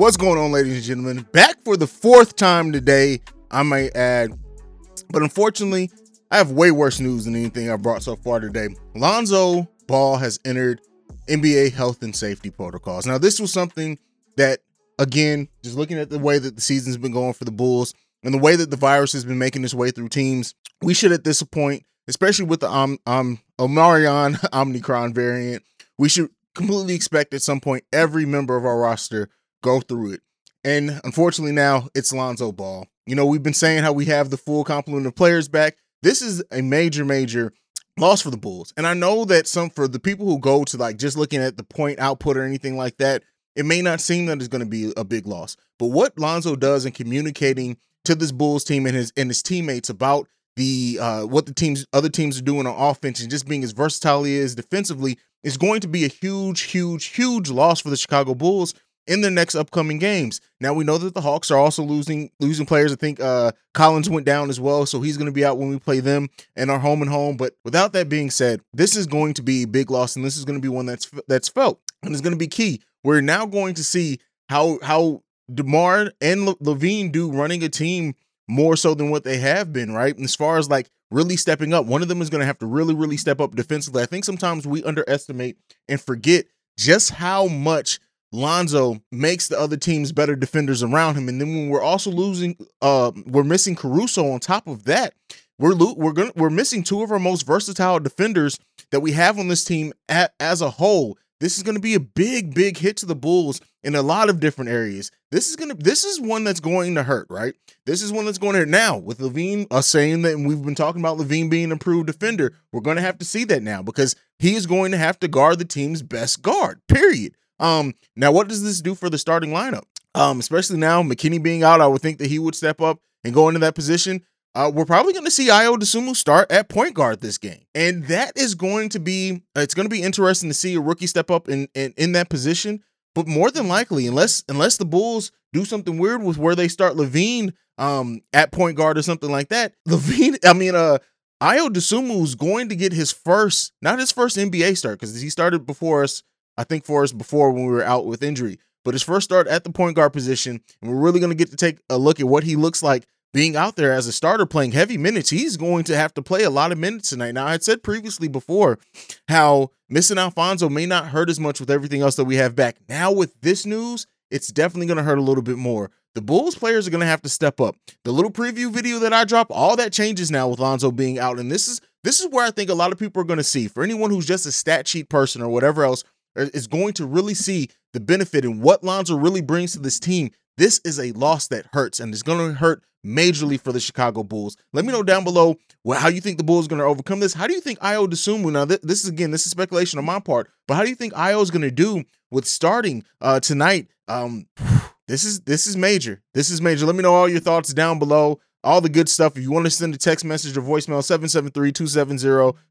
What's going on, ladies and gentlemen? Back for the fourth time today, I might add. But unfortunately, I have way worse news than anything I've brought so far today. Lonzo Ball has entered NBA health and safety protocols. Now, this was something that, again, just looking at the way that the season's been going for the Bulls and the way that the virus has been making its way through teams, we should at this point, especially with the um, um, Omarion Omicron variant, we should completely expect at some point every member of our roster go through it. And unfortunately, now it's Lonzo Ball. You know, we've been saying how we have the full complement of players back. This is a major, major loss for the Bulls. And I know that some for the people who go to like just looking at the point output or anything like that, it may not seem that it's going to be a big loss. But what Lonzo does in communicating to this Bulls team and his and his teammates about the uh what the teams other teams are doing on offense and just being as versatile is defensively is going to be a huge, huge, huge loss for the Chicago Bulls in their next upcoming games. Now we know that the Hawks are also losing losing players. I think uh, Collins went down as well, so he's going to be out when we play them and our home and home. But without that being said, this is going to be a big loss, and this is going to be one that's that's felt and it's going to be key. We're now going to see how how Demar and Le- LaVine do running a team more so than what they have been, right? And as far as like really stepping up, one of them is going to have to really, really step up defensively. I think sometimes we underestimate and forget just how much Lonzo makes the other teams better defenders around him. And then when we're also losing, uh, we're missing Caruso on top of that. We're lo- we're gonna we're missing two of our most versatile defenders that we have on this team at, as a whole. This is going to be a big, big hit to the Bulls in a lot of different areas. This is gonna this is one that's going to hurt, right? This is one that's going to hurt. Now, with LaVine uh, saying that, and we've been talking about LaVine being an improved defender, we're going to have to see that now because he is going to have to guard the team's best guard. Period. Um, now what does this do for the starting lineup? Um, especially now, McKinnie being out, I would think that he would step up and go into that position. Uh, we're probably going to see Ayo Dosunmu start at point guard this game, and that is going to be it's going to be interesting to see a rookie step up in, in in that position. But more than likely, unless unless the Bulls do something weird with where they start LaVine um at point guard or something like that, LaVine, I mean, uh, Ayo Dosunmu is going to get his first, not his first NBA start because he started before us I think for us before when we were out with injury. But his first start at the point guard position, and we're really going to get to take a look at what he looks like being out there as a starter playing heavy minutes. He's going to have to play a lot of minutes tonight. Now, I had said previously before how missing Alfonzo may not hurt as much with everything else that we have back. Now, with this news, it's definitely going to hurt a little bit more. The Bulls players are going to have to step up. The little preview video that I dropped, all that changes now with Lonzo being out. And this is this is where I think a lot of people are going to see. For anyone who's just a stat sheet person or whatever else, is going to really see the benefit and what Lonzo really brings to this team, this is a loss that hurts and it's going to hurt majorly for the Chicago Bulls. Let me know down below how you think the Bulls are going to overcome this. How do you think Ayo Dosunmu, now th- this is again, this is speculation on my part, but how do you think Ayo is going to do with starting uh, tonight? Um, this is this is major. This is major. Let me know all your thoughts down below all the good stuff. If you want to send a text message or voicemail,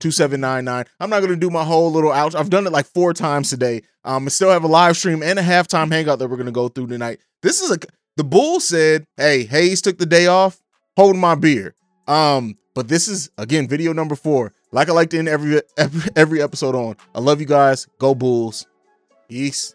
773-270-2799. I'm not going to do my whole little out. I've done it like four times today. Um, I still have a live stream and a halftime hangout that we're going to go through tonight. This is a, the Bull said, hey, Hayes took the day off, hold my beer. Um, but this is, again, video number four. Like I like to end every, every, every episode on. I love you guys. Go Bulls. Peace.